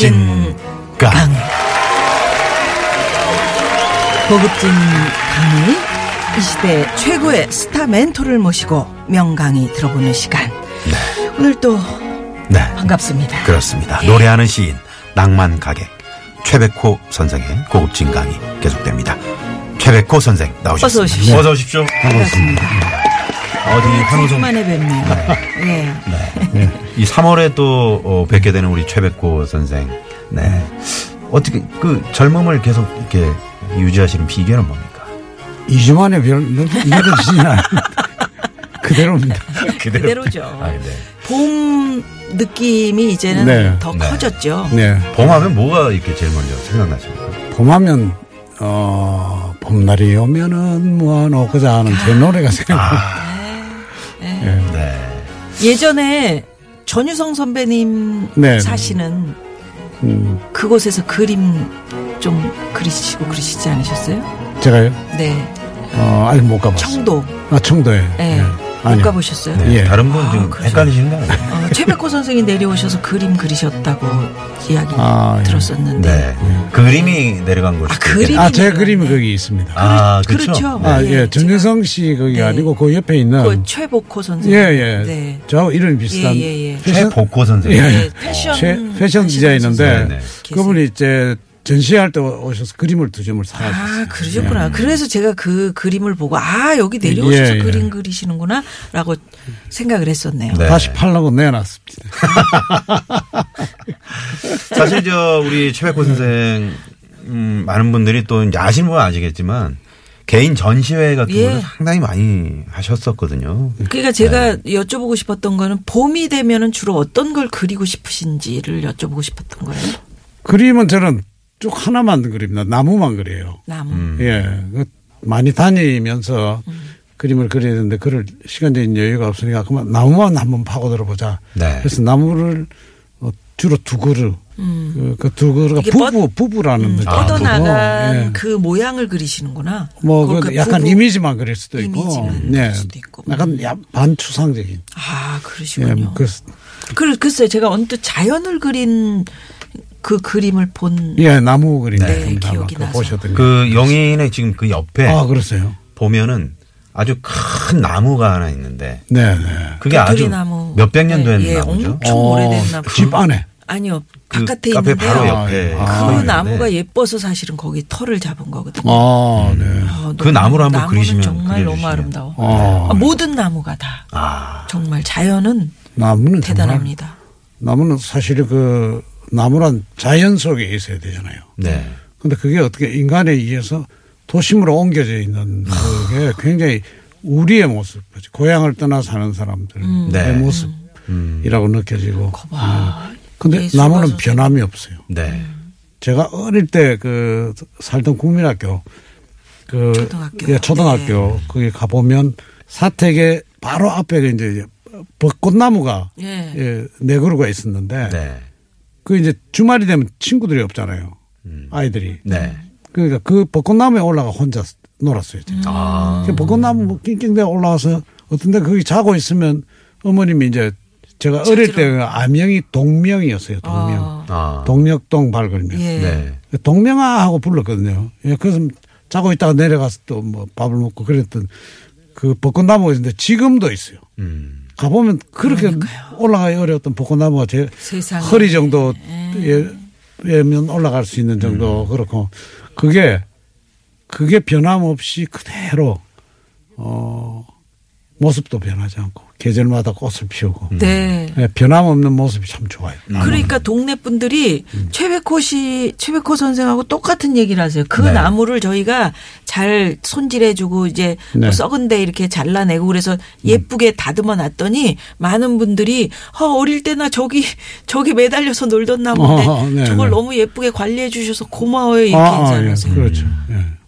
진 강. 고급진 강의 이 시대 최고의 스타 멘토를 모시고 명강의 들어보는 시간. 오늘 또 네, 반갑습니다. 그렇습니다. 노래하는 시인, 낭만 가객, 최백호 선생의 고급진 강의 계속됩니다. 최백호 선생 나오셨습니다. 어서 오십시오. 어서 오십시오. 반갑습니다. 어디 환호성 만에 뵙네요. 예. 네. 이 3월에 또 어, 뵙게 되는 우리 최백호 선생. 네. 어떻게 그 젊음을 계속 이렇게 유지하시는 비결은 뭡니까? 2주 만에 별, 느껴지진 않아요. 그대로입니다. 그대로 죠. 아, 네. 봄 느낌이 이제는 네. 더 네. 커졌죠. 네. 봄하면 뭐가 이렇게 제일 먼저 생각나십니까? 봄하면, 어, 봄날이 오면은 뭐하노, 그자 하는 제 노래가 생각나. 네. 예전에 전유성 선배님 네. 사시는 음, 그곳에서 그림 좀 그리시고 그러시지 않으셨어요? 제가요, 네. 어, 아직 못 가봤어요. 청도. 아, 청도에. 네. 예. 못. 가보셨어요? 네. 예. 다른 분 지금 아. 헷갈리시는 거 아니에요? 어, 최백호 선생이 내려오셔서 그림 그리셨다고 이야기 아, 예. 들었었는데. 네. 그림이 내려간 곳이 아, 그림이 아, 제. 그림이 거기 있습니다. 아, 그렇죠. 그렇죠. 아, 네, 예, 전유성 씨 거기 네. 아니고 그 옆에 있는. 그 최복호 선생. 예, 예. 네. 저하고 이름이 비슷한. 예, 예, 예. 최복호 선생. 예. 네, 패션 최, 패션 디자이너인데, 네, 네. 그분이 이제 전시할 때 오셔서 그림을 두 점을 사가셨어요. 아, 그러셨구나. 그래서 제가 그 그림을 보고, 아, 여기 내려오셔서 예, 예. 그림 그리시는구나, 라고 생각을 했었네요. 네. 다시 팔라고 내놨습니다. 사실 저 우리 최백호 선생 음, 많은 분들이 또 이제 아시는 분은 아시겠지만 개인 전시회 같은 예. 거를 상당히 많이 하셨었거든요. 그러니까 제가 네. 여쭤보고 싶었던 거는 봄이 되면은 주로 어떤 걸 그리고 싶으신지를 여쭤보고 싶었던 거예요. 그림은 저는 쭉 하나만 그립니다. 나무만 그려요. 나무. 음. 예. 그 많이 다니면서 그림을 그려야 되는데 그럴 시간적인 여유가 없으니까 그만 나무만 한번 파고들어 보자. 네. 그래서 나무를 어, 주로 두 그루. 그, 그두 그루가 이게 부부, 부부라는 음, 느낌. 뻗어나간 예. 그 모양을 그리시는구나. 뭐, 그걸 그그 약간 부부- 이미지만 그릴 수도 있고. 이미지만 네. 그릴 수도 있고. 약간 야- 반추상적인. 아, 예. 그러시군요. 그, 그, 글쎄요, 제가 언뜻 자연을 그린 그 그림을 본. 예, 나무 그림. 네, 기억이 나서. 보셨던 거. 그 용인의 지금 그 옆에 아, 그랬어요. 보면은 아주 큰 나무가 하나 있는데 네, 네. 그게 아주 도토리나무. 몇백 년된 예, 나무죠. 엄청 오래된 나무. 집 안에. 아니요, 그 바깥에 카페 있는데요. 바로 옆에 아, 그서 있는데 나무가 예뻐서 사실은 거기 털을 잡은 거거든요. 아, 네. 아, 그 너무- 나무를 한번 그리시면 정말 너무 그려주시면. 아름다워. 아. 아, 모든 나무가 다 아, 정말 자연은 나무는 대단합니다. 나무는 사실 그 나무란 자연 속에 있어야 되잖아요. 네. 근데 그게 어떻게 인간에 의해서 도심으로 옮겨져 있는 그게 굉장히 우리의 모습, 고향을 떠나 사는 사람들의 네. 모습이라고 느껴지고. 거봐. 근데 나무는. 변함이 없어요. 네. 제가 어릴 때 그 살던 국민학교 그 초등학교. 예, 초등학교 거기 가 보면 사택의 바로 앞에 이제 벚꽃나무가 예. 예, 네 그루가 있었는데 네. 그 이제 주말이 되면 친구들이 없잖아요. 아이들이. 네. 그러니까 그 벚꽃나무에 올라가 혼자 놀았어요. 제가. 아. 그 벚꽃나무 뭐 낑낑대 올라와서 어떤데 거기 자고 있으면 어머님이 이제 제가 어릴 때그 아명이 동명이었어요. 동명. 아, 아. 동력동 발걸면. 예. 네. 동명아 하고 불렀거든요. 예, 그래서 자고 있다가 내려가서 또 뭐 밥을 먹고 그랬던 그 벚꽃나무가 있는데 지금도 있어요. 음. 가보면 그렇게 올라가기 어려웠던 벚꽃나무가 제 세상에. 허리 정도 예면 올라갈 수 있는 정도 그렇고. 그게 그게 변함없이 그대로 어 모습도 변하지 않고 계절마다 꽃을 피우고 네. 예, 변함없는 모습이 참 좋아요. 그러니까 동네 분들이 최백호 씨, 최백호 선생하고 똑같은 얘기를 하세요. 그 네. 나무를 저희가 잘 손질해주고 이제 뭐 네. 썩은데 이렇게 잘라내고 그래서 예쁘게 다듬어 놨더니 많은 분들이 아, 어릴 때나 저기 저기 매달려서 놀던 나무인데 어, 네, 저걸 네. 너무 예쁘게 관리해 주셔서 고마워요 이렇게 아, 아, 인사를 예, 하세요. 그렇죠. 예.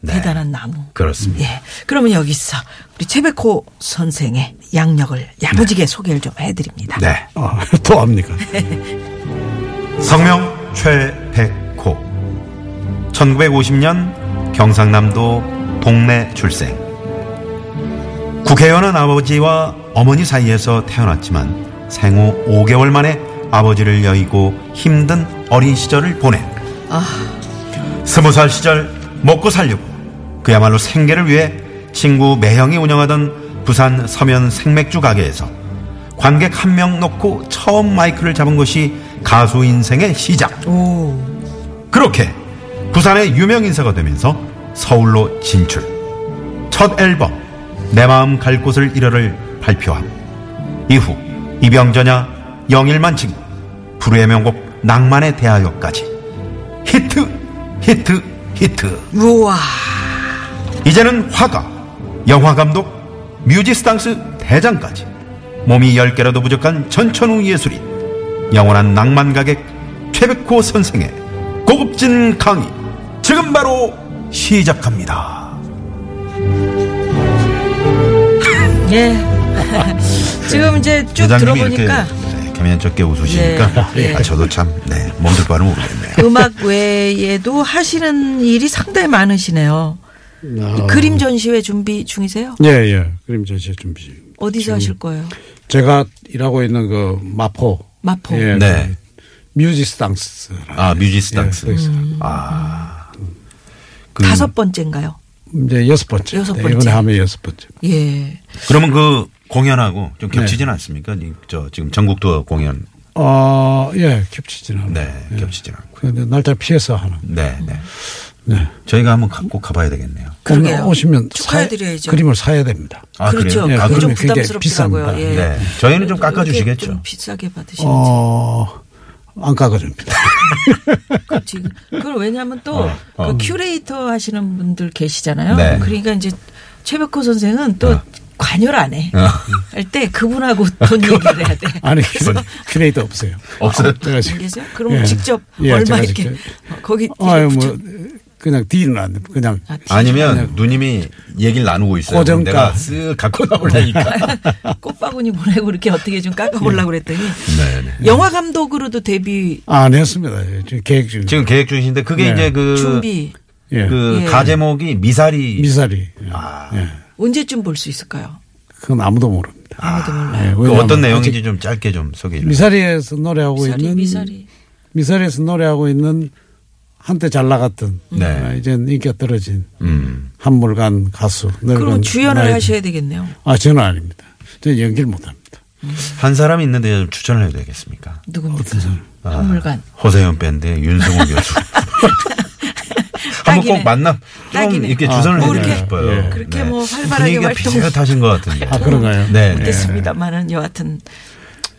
네. 대단한 나무. 그렇습니다. 예. 그러면 여기서 우리 최백호 선생의 양력을 야무지게 소개를 좀 해드립니다. 네. 아, 또 합니까? 성명 최백호. 1950년 경상남도 동네 출생. 국회의원은 아버지와 어머니 사이에서 태어났지만 생후 5개월 만에 아버지를 여의고 힘든 어린 시절을 보낸. 스무 살 시절 먹고 살려고 그야말로 생계를 위해 친구 매형이 운영하던 부산 서면 생맥주 가게에서 관객 한 명 놓고 처음 마이크를 잡은 것이 가수 인생의 시작. 오. 그렇게 부산의 유명 인사가 되면서 서울로 진출. 첫 앨범 내 마음 갈 곳을 잃어를 발표함. 이후 입영전야 영일만 친구 불후의 명곡 낭만에 대하여까지 히트 히트 히트. 우와. 이제는 화가, 영화감독, 뮤지스땅스 대장까지 몸이 열 개라도 부족한 전천후 예술인 영원한 낭만 가객 최백호 선생의 고급진 강의 지금 바로 시작합니다. 예. 지금 이제 쭉 들어보니까 네, 겸연쩍게 웃으시니까 예, 예. 아, 저도 참 네, 몸둘 바를 모르겠네요. 음악 외에도 하시는 일이 상당히 많으시네요. 아, 그림 전시회 준비 중이세요? 예, 예. 그림 전시 준비. 어디서 하실 거예요? 제가 일하고 있는 그 마포. 마포. 예, 네. 그 뮤지스당스. 아, 뮤지스당스. 예, 거기서. 아. 그, 다섯 번째인가요? 이제 여섯 번째. 여섯 네, 번째. 이번에 하면 여섯 번째. 예. 그러면 그 공연하고 좀 네. 겹치지는 않습니까? 이- 저 지금 전국 투어 공연 어, 예, 겹치지는 않아요. 네, 예. 겹치진 않고. 근데 날짜 피해서 하는. 네, 네. 네. 저희가 한번 가- 꼭 가봐야 되겠네요. 그러게요. 오시면 축하해드려야죠. 사야- 그림을 사야 됩니다. 아, 그렇죠. 그래요? 예, 그게 좀 부담스럽더라고요. 예. 네. 저희는 좀 깎아주시겠죠. 좀 비싸게 받으시는지. 어, 안 깎아줍니다. 지금 그걸 왜냐하면 또 어, 어. 그 큐레이터 하시는 분들 계시잖아요. 네. 그러니까 이제 최백호 선생은 또 어. 관여를 안 해. 어. 할때 그분하고 돈 얘기를 해야 돼. 아니, 큐레이터 없어요. 없어요? 제가 지금. 계세요? 그럼 예. 직접 예, 얼마 제가 이렇게 직접. 어, 거기 아유, 뭐, 그냥 deal은 안 돼. 그냥. 아, 아니면 누님이 얘기를 나누고 있어요. 그럼 고정가. 내가 쓱 갖고 나올라니까. 꽃바구니 보내고 이렇게 어떻게 좀 깎아보려고 그랬더니 네, 네. 영화 감독으로도 데뷔 안 했습니다. 예, 지금 계획 중. 지금 계획 중이신데 그게 네. 이제 그, 준비 예. 그 예. 가제목이 미사리. 미사리. 예. 아. 예. 언제쯤 볼 수 있을까요? 그건 아무도 모릅니다. 아무도 예, 몰라요. 그 왜냐하면 어떤 내용인지 좀 짧게 좀 소개해 주세요. 미사리에서 노래하고 미사리 있는 미사리. 미사리에서 노래하고 있는 한때 잘 나갔던 네. 아, 이제 인기가 떨어진 음. 한물간 가수. 늙은 주연을 나이- 하셔야 되겠네요. 아 저는 아닙니다. 저는 연기를 못합니다. 한 사람이 있는데 좀 추천을 해도 되겠습니까? 누굽니까? 아, 한물간. 호세현 밴드의 윤성호 교수. 한번 꼭 딱이네. 만나 좀 딱이네. 이렇게 아, 주선을 뭐 해드리고 싶어요. 예. 그렇게 뭐 활발하게 활동- 비슷하신 것 같은데. 아 그런가요? 네, 네. 못했습니다만은 여하튼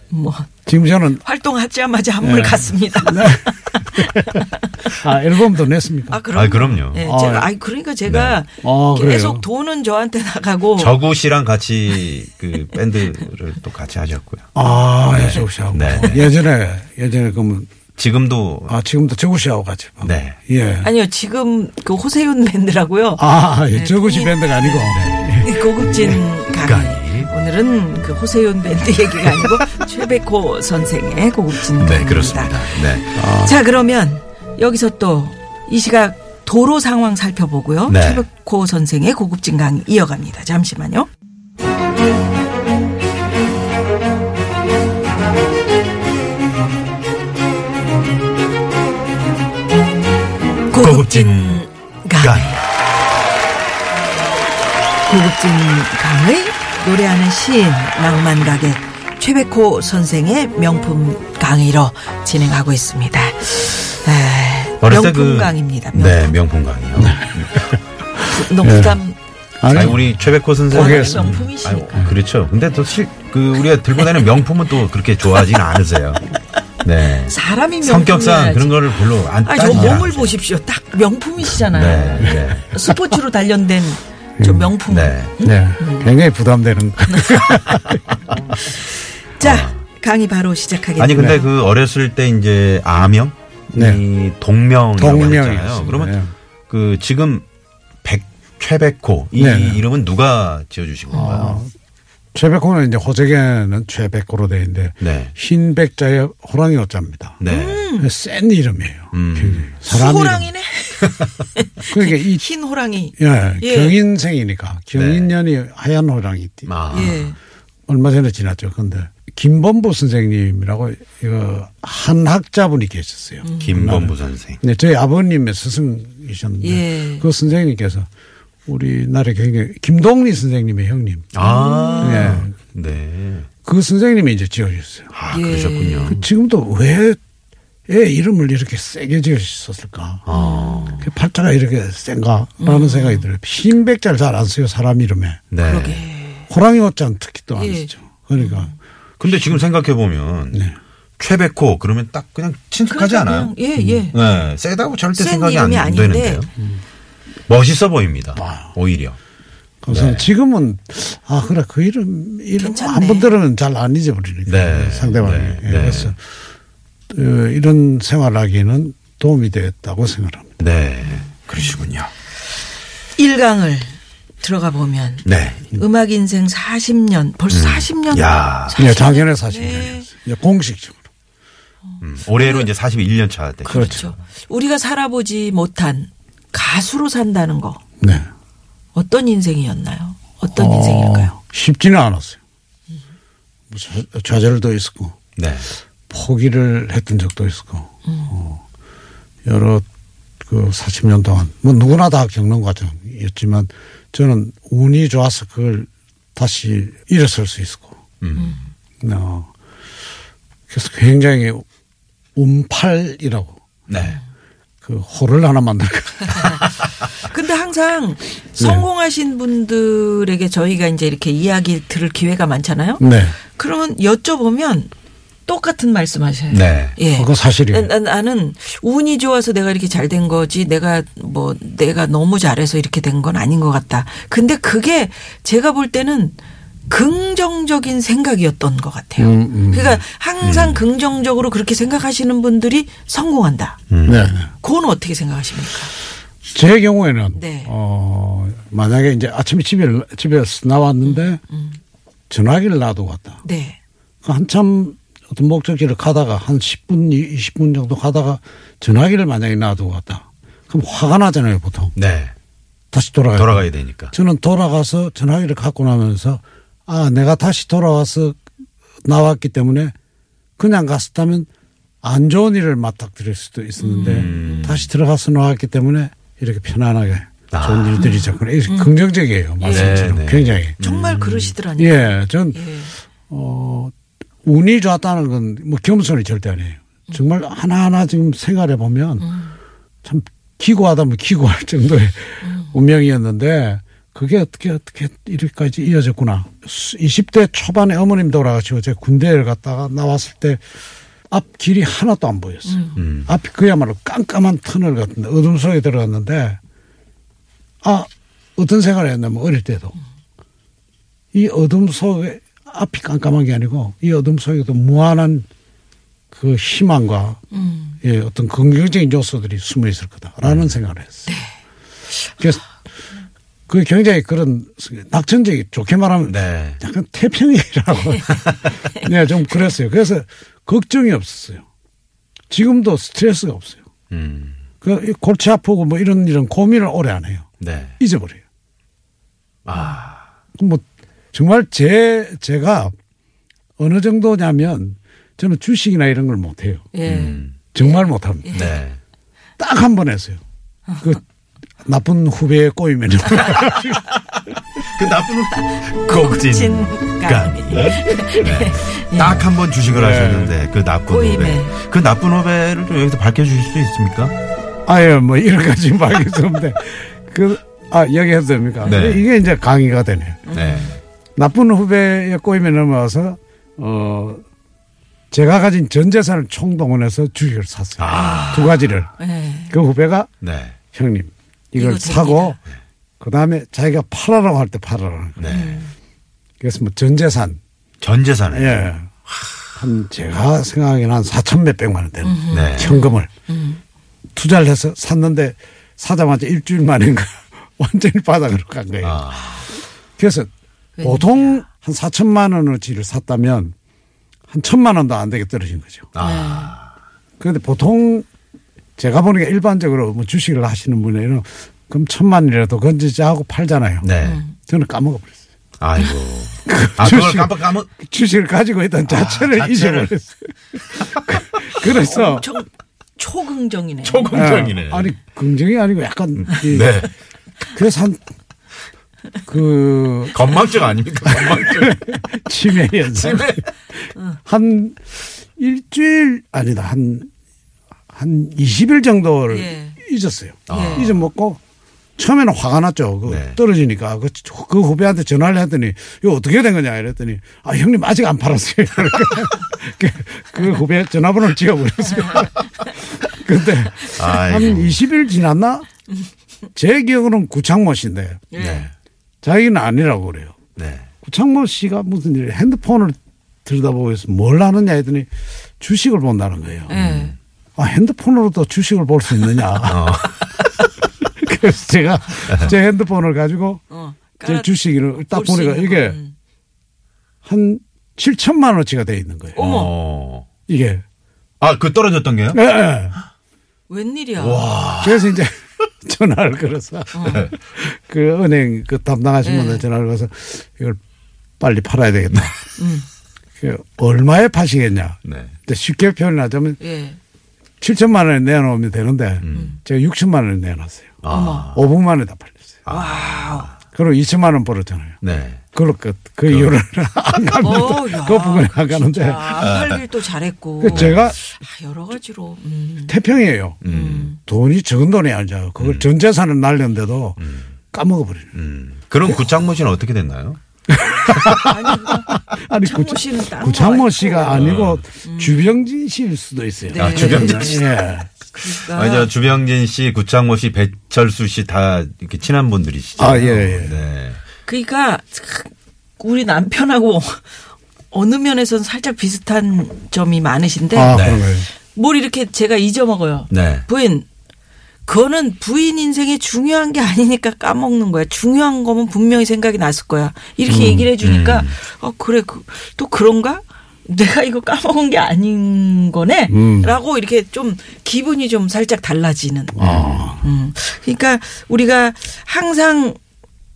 뭐 지금 저는 활동하자마자 한물 네. 갔습니다. 아 앨범도 냈습니까? 아 그럼. 아, 그럼요. 예, 아, 제가 아이 그러니까 제가 아, 그래요? 계속 돈은 저한테 나가고 저구 씨랑 같이 그 밴드를 또 같이 하셨고요. 아 씨하고 네. 예전에 예전에 그러면 지금도 아 지금도 씨하고 같이. 네. 예. 아니요 지금 그 호세윤 밴드라고요. 아, 예. 네, 저구 씨 이- 밴드가 아니고. 네. 고급진 강의. 강의. 오늘은 그 호세윤 밴드 얘기가 아니고 최백호 선생의 고급진 네, 강의입니다. 그렇습니다. 네. 자 그러면 여기서 또 이 시각 도로 상황 살펴보고요. 네. 최백호 선생의 고급진 강의 이어갑니다. 잠시만요. 고급진 강의. 고급진 강의 노래하는 시인 낭만 가게 최백호 선생의 명품 강의로 진행하고 있습니다. 에, 명품 그- 강의입니다. 네, 명품 강의요. 너무 부담 아니, 아니, 우리 최백호 선생님. 명품이시니까. 아유, 그렇죠. 근데 또 실, 그, 우리가 들고 다니는 명품은 또 그렇게 좋아하지는 않으세요. 네. 사람이 성격상. 그런 거를 별로 안 아니 저 따지지 몸을 않으세요. 보십시오. 딱 명품이시잖아요. 네, 네. 스포츠로 단련된 저 명품. 네. 네, 굉장히 부담되는. 자 강의 바로 시작하겠습니다. 아니, 근데 그 어렸을 때 이제 아명? 네. 이 동명이라고. 했잖아요. 그러면 네. 그 지금 백, 최백호 이 네, 네. 이름은 누가 지어주신 건가요? 어, 최백호는 이제 호적에는 최백호로 되어 있는데 네. 흰 백자에 호랑이 호자입니다. 네. 센 이름이에요. 음. 굉장히. 사람 호랑이네. 그러니까 이흰 호랑이. 예, 예. 경인생이니까 경인년이 하얀 호랑이 띠. 아. 예. 얼마 전에 지났죠. 근데 김범부 선생님이라고 이거 한 학자분이 계셨어요. 음. 김범부 선생. 네, 저희 아버님의 스승이셨는데 예. 그 선생님께서 우리나라에 굉장히 김동리 선생님의 형님. 아. 예. 네. 그 선생님이 이제 지어주셨어요. 아, 예. 그러셨군요. 그 지금도 왜 애 이름을 이렇게 세게 지으셨을까? 아. 그 팔자가 이렇게 센가라는 생각이 들어요. 흰 백자를 잘 안 써요 사람 이름에. 네. 그러게. 호랑이 옷자는 특히 또안 예. 쓰죠. 그러니까 근데 지금 생각해보면 네. 최백호 그러면 딱 그냥 친숙하지 그러니까 않아요? 예, 예. 네. 세다고 절대 센 생각이 안 이름이 아닌데. 되는데요. 멋있어 보입니다. 오히려. 그래서 네. 지금은 아 그래 그 이름 이름. 한 번 들으면 잘 안 잊어버리니까 네. 상대방이 네. 예, 네. 그래서 어, 이런 생활하기는 도움이 되었다고 생각합니다. 네. 그러시군요. 일강을 들어가 보면 네. 음악 인생 40년 벌써 40년. 야. 예, 작년에 사실 네. 예, 공식적으로 음, 올해로 이제 41년 차 때. 그렇죠. 우리가 살아보지 못한 가수로 산다는 거 네. 어떤 인생이었나요? 어떤 인생일까요? 쉽지는 않았어요. 뭐 좌- 좌절도 있었고 네. 포기를 했던 적도 있었고 어, 여러 그 40년 동안 뭐 누구나 다 겪는 과정이었지만 저는 운이 좋아서 그걸 다시 일어설 수 있었고 음. 어, 그래서 굉장히 운팔이라고 네. 그 호를 하나 만들까 근데 항상 성공하신 분들에게 저희가 이제 이렇게 이야기 들을 기회가 많잖아요. 네 그러면 여쭤보면 똑같은 말씀하셔요. 네. 예. 그거 사실이에요. 나- 나- 나는 운이 좋아서 내가 이렇게 잘 된 거지 내가 뭐 내가 너무 잘해서 이렇게 된 건 아닌 것 같다. 근데 그게 제가 볼 때는 긍정적인 생각이었던 것 같아요. 음, 음. 그러니까 항상 긍정적으로 그렇게 생각하시는 분들이 성공한다. 네, 네. 그건 어떻게 생각하십니까? 제 경우에는 네. 어 만약에 이제 아침에 집에 집에서 나왔는데 음, 전화기를 놔두고 왔다. 네. 그 한참 어떤 목적지를 가다가 한 10분, 20분 정도 가다가 전화기를 만약에 놔두고 왔다. 그럼 화가 나잖아요, 보통. 네. 다시 돌아가야 돌아가야 되니까. 저는 돌아가서 전화기를 갖고 나면서 아, 내가 다시 돌아와서 나왔기 때문에 그냥 갔었다면 안 좋은 일을 맞닥뜨릴 수도 있었는데 음. 다시 들어가서 나왔기 때문에 이렇게 편안하게 아. 좋은 일들이 자꾸 긍정적이에요. 말씀처럼 네, 네. 굉장히. 정말 그러시더라니요. 예, 전 예. 어, 운이 좋았다는 건 뭐 겸손이 절대 아니에요. 정말 하나하나 지금 생각해 보면 참 기고하다 면 기고할 정도의 운명이었는데 그게 어떻게 어떻게 이렇게까지 이어졌구나. 20대 초반에 어머님 돌아가시고 제가 군대를 갔다가 나왔을 때 앞 길이 하나도 안 보였어요. 음. 앞이 그야말로 깜깜한 터널 같은데 어둠 속에 들어갔는데 아 어떤 생각을 했냐면 어릴 때도 이 어둠 속에 앞이 깜깜한 게 아니고 이 어둠 속에도 무한한 그 희망과 음. 예, 어떤 긍정적인 요소들이 숨어 있을 거다라는 생각을 했어요. 그래서 그 굉장히 그런 낙천적이 좋게 말하면 네. 약간 태평이라고 네, 좀 그랬어요. 그래서 걱정이 없었어요. 지금도 스트레스가 없어요. 음. 그 골치 아프고 뭐 이런 이런 고민을 오래 안 해요. 네. 잊어버려요. 아. 그럼 뭐 정말 제 제가 어느 정도냐면 저는 주식이나 이런 걸 못 해요. 예. 음. 정말 못 합니다. 네. 딱한 번 했어요. 그 나쁜 후배에 꼬이면 그 나쁜 고진 진간. 딱한 번 주식을 하셨는데 그 나쁜 꼬임에. 후배. 그 나쁜 후배를 좀 여기서 밝혀주실 수 있습니까? 아예 뭐 이런 가지 말겠 없는데 그 아, 이야기해도 됩니까? 네. 이게 이제 강의가 되네요. 네. 나쁜 후배의 꼬임에 넘어와서, 어, 제가 가진 전 재산을 총동원해서 주식을 샀어요. 아. 두 가지를. 네. 그 후배가 네. 형님, 이걸 사고, 그 다음에 자기가 팔아라고 할 때 팔아라. 네. 그래서 뭐 전 재산, 전 재산을. 예. 한 제가 생각하기에는 한 4천 몇백만 원 되는 네. 현금을 투자를 해서 샀는데 사자마자 일주일 만인가 완전히 바닥으로 간 거예요. 아. 그래서 보통 한 4천만 원어치를 샀다면 한 천만 원도 안 되게 떨어진 거죠. 아. 그런데 보통 제가 보니까 일반적으로 뭐 주식을 하시는 분에는 그럼 천만 원이라도 건지자 하고 팔잖아요. 네. 저는 까먹어 버렸어요. 아이고. 아, 그걸 주식. 깜빡 까먹. 주식을 가지고 있던 자체를 아, 자체를. 잊어버렸어요. 그래서 엄청 초긍정이네. 초긍정이네. 예, 아니 긍정이 아니고 약간 이- 네. 그래서 한 그 건망증 아닙니까? 건망증. 치매 현상 치매. 한 일주일 아니다 한 한 20일 정도를 예. 잊었어요. 예. 잊어먹고 처음에는 화가 났죠. 그 네. 떨어지니까 그, 그 후배한테 전화를 했더니 이거 어떻게 된 거냐 이랬더니 아 형님 아직 안 팔았어요. 그, 그 후배 전화번호를 지워버렸어요. 근데 한 아이고. 20일 지났나? 제 기억으로는 구창모 씨인데 네. 자기는 아니라고 그래요. 네. 구창모 씨가 무슨 일 핸드폰을 들여다보고 있어 뭘 하느냐 했더니 주식을 본다는 거예요. 예. 아, 핸드폰으로도 주식을 볼 수 있느냐. 어. 그래서 제가 제 핸드폰을 가지고 어. 제 주식을 딱 보니까 이게. 한 7천만 원어치가 돼 있는 거예요. 어머. 이게. 아, 그 떨어졌던 게요? 예, 예. 웬일이야. 그래서 이제 전화를 걸어서 그 은행 그 담당하신 네. 분한테 전화를 걸어서 이걸 빨리 팔아야 되겠다. 음. 그 얼마에 파시겠냐. 네. 근데 쉽게 표현하자면 예. 7천만 원에 내놓으면 되는데 음. 제가 6천만 원에 내놨어요. 아. 5분 만에 다 팔렸어요. wow. 그리고 2천만 원 벌었잖아요. 네. 그걸로 끝. 그 이유를 안 갑니다. 어, 야, 그 부분에 안 가는데. 진짜 안 팔길 또 잘했고. 그 제가 아, 여러 가지로. 음. 태평이에요. 음. 돈이 적은 돈이 아니죠. 그걸 전 재산을 날렸는데도 까먹어버리는. 음. 그럼 구창모 씨는 어떻게 됐나요? 아니 창모 씨는 딴거 구창모 알고. 씨가 아니고 주병진 씨일 수도 있어요. 네. 아, 주병진 씨. 예. 그러니까. 아, 이제 주병진 씨, 구창모 씨, 배철수 씨 다 이렇게 친한 분들이시죠. 아, 예, 예. 네. 그러니까 우리 남편하고 어느 면에서는 살짝 비슷한 점이 많으신데 아, 네. 뭘 이렇게 제가 잊어먹어요. 네. 부인 그거는 부인 인생에 중요한 게 아니니까 까먹는 거야. 중요한 거면 분명히 생각이 났을 거야. 이렇게 얘기를 해주니까 어 그래 그, 또 그런가? 내가 이거 까먹은 게 아닌 거네? 음. 라고 이렇게 좀 기분이 좀 살짝 달라지는. 아. 음. 그러니까 우리가 항상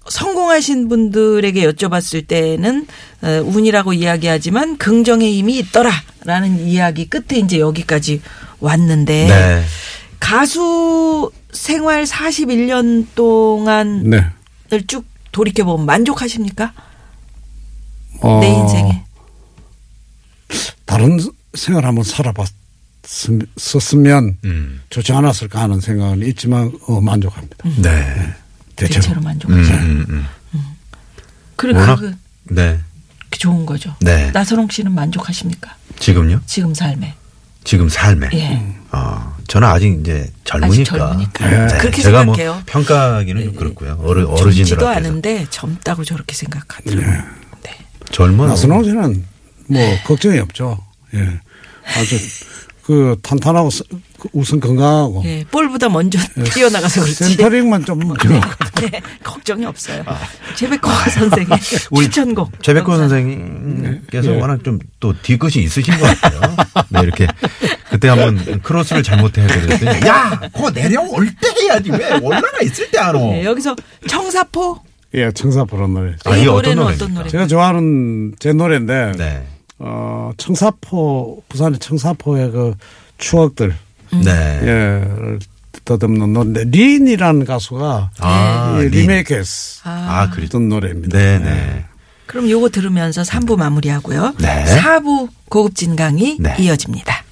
성공하신 분들에게 여쭤봤을 때는 어, 운이라고 이야기하지만 긍정의 힘이 있더라라는 이야기 끝에 이제 여기까지 왔는데 네. 가수 생활 41년 동안을 네. 쭉 돌이켜 보면 만족하십니까? 어, 내 인생에. 다른 생활 한번 살아봤으면 음. 좋지 않았을까 하는 생각은 있지만 어, 만족합니다. 네. 대체로. 대체로 음, 만족하죠. 음, 음. 그래 워낙- 그게 네. 좋은 거죠. 네. 나선홍 씨는 만족하십니까? 지금요? 지금 삶에. 지금 삶에. 예. 어, 저는 아직 이제 젊으니까. 아직 젊으니까. 네. 그렇게 제가 생각해요. 뭐 평가하기는 좀 그렇고요. 어르, 어르신들한테. 않은데 젊다고 저렇게 생각하더라고요. 네. 젊은. 나선홍 씨는 뭐 걱정이 없죠. 예. 아주 그 탄탄하고 스- 그 우선 건강하고 예, 볼보다 먼저 뛰어나가서 그렇지. 센터링만 좀 네, 걱정이 없어요. 최백호 선생의 우리 추천곡. 최백호. 선생님께서 네. 워낙 좀 또 뒤끝이 있으신 것 같아요. 네, 이렇게. 그때 한번 크로스를 잘못해 그랬더니 야, 그거 내려올 때 해야지. 왜 올라가 있을 때 하노? 네, 여기서 청사포 예, 청사포란 노래. 아, 이 이게 노래는 어떤 어떤 노래? 제가 좋아하는 제 노래인데 네. 어, 청사포 부산의 청사포의 그 추억들 네. 예, 더듬는 노래인데 린이라는 가수가 아, 이 린. 리메이크했던 아, 그리. 노래입니다. 네 네. 그럼 요거 들으면서 3부 마무리하고요. 네. 4부 고급진 강의 네. 이어집니다.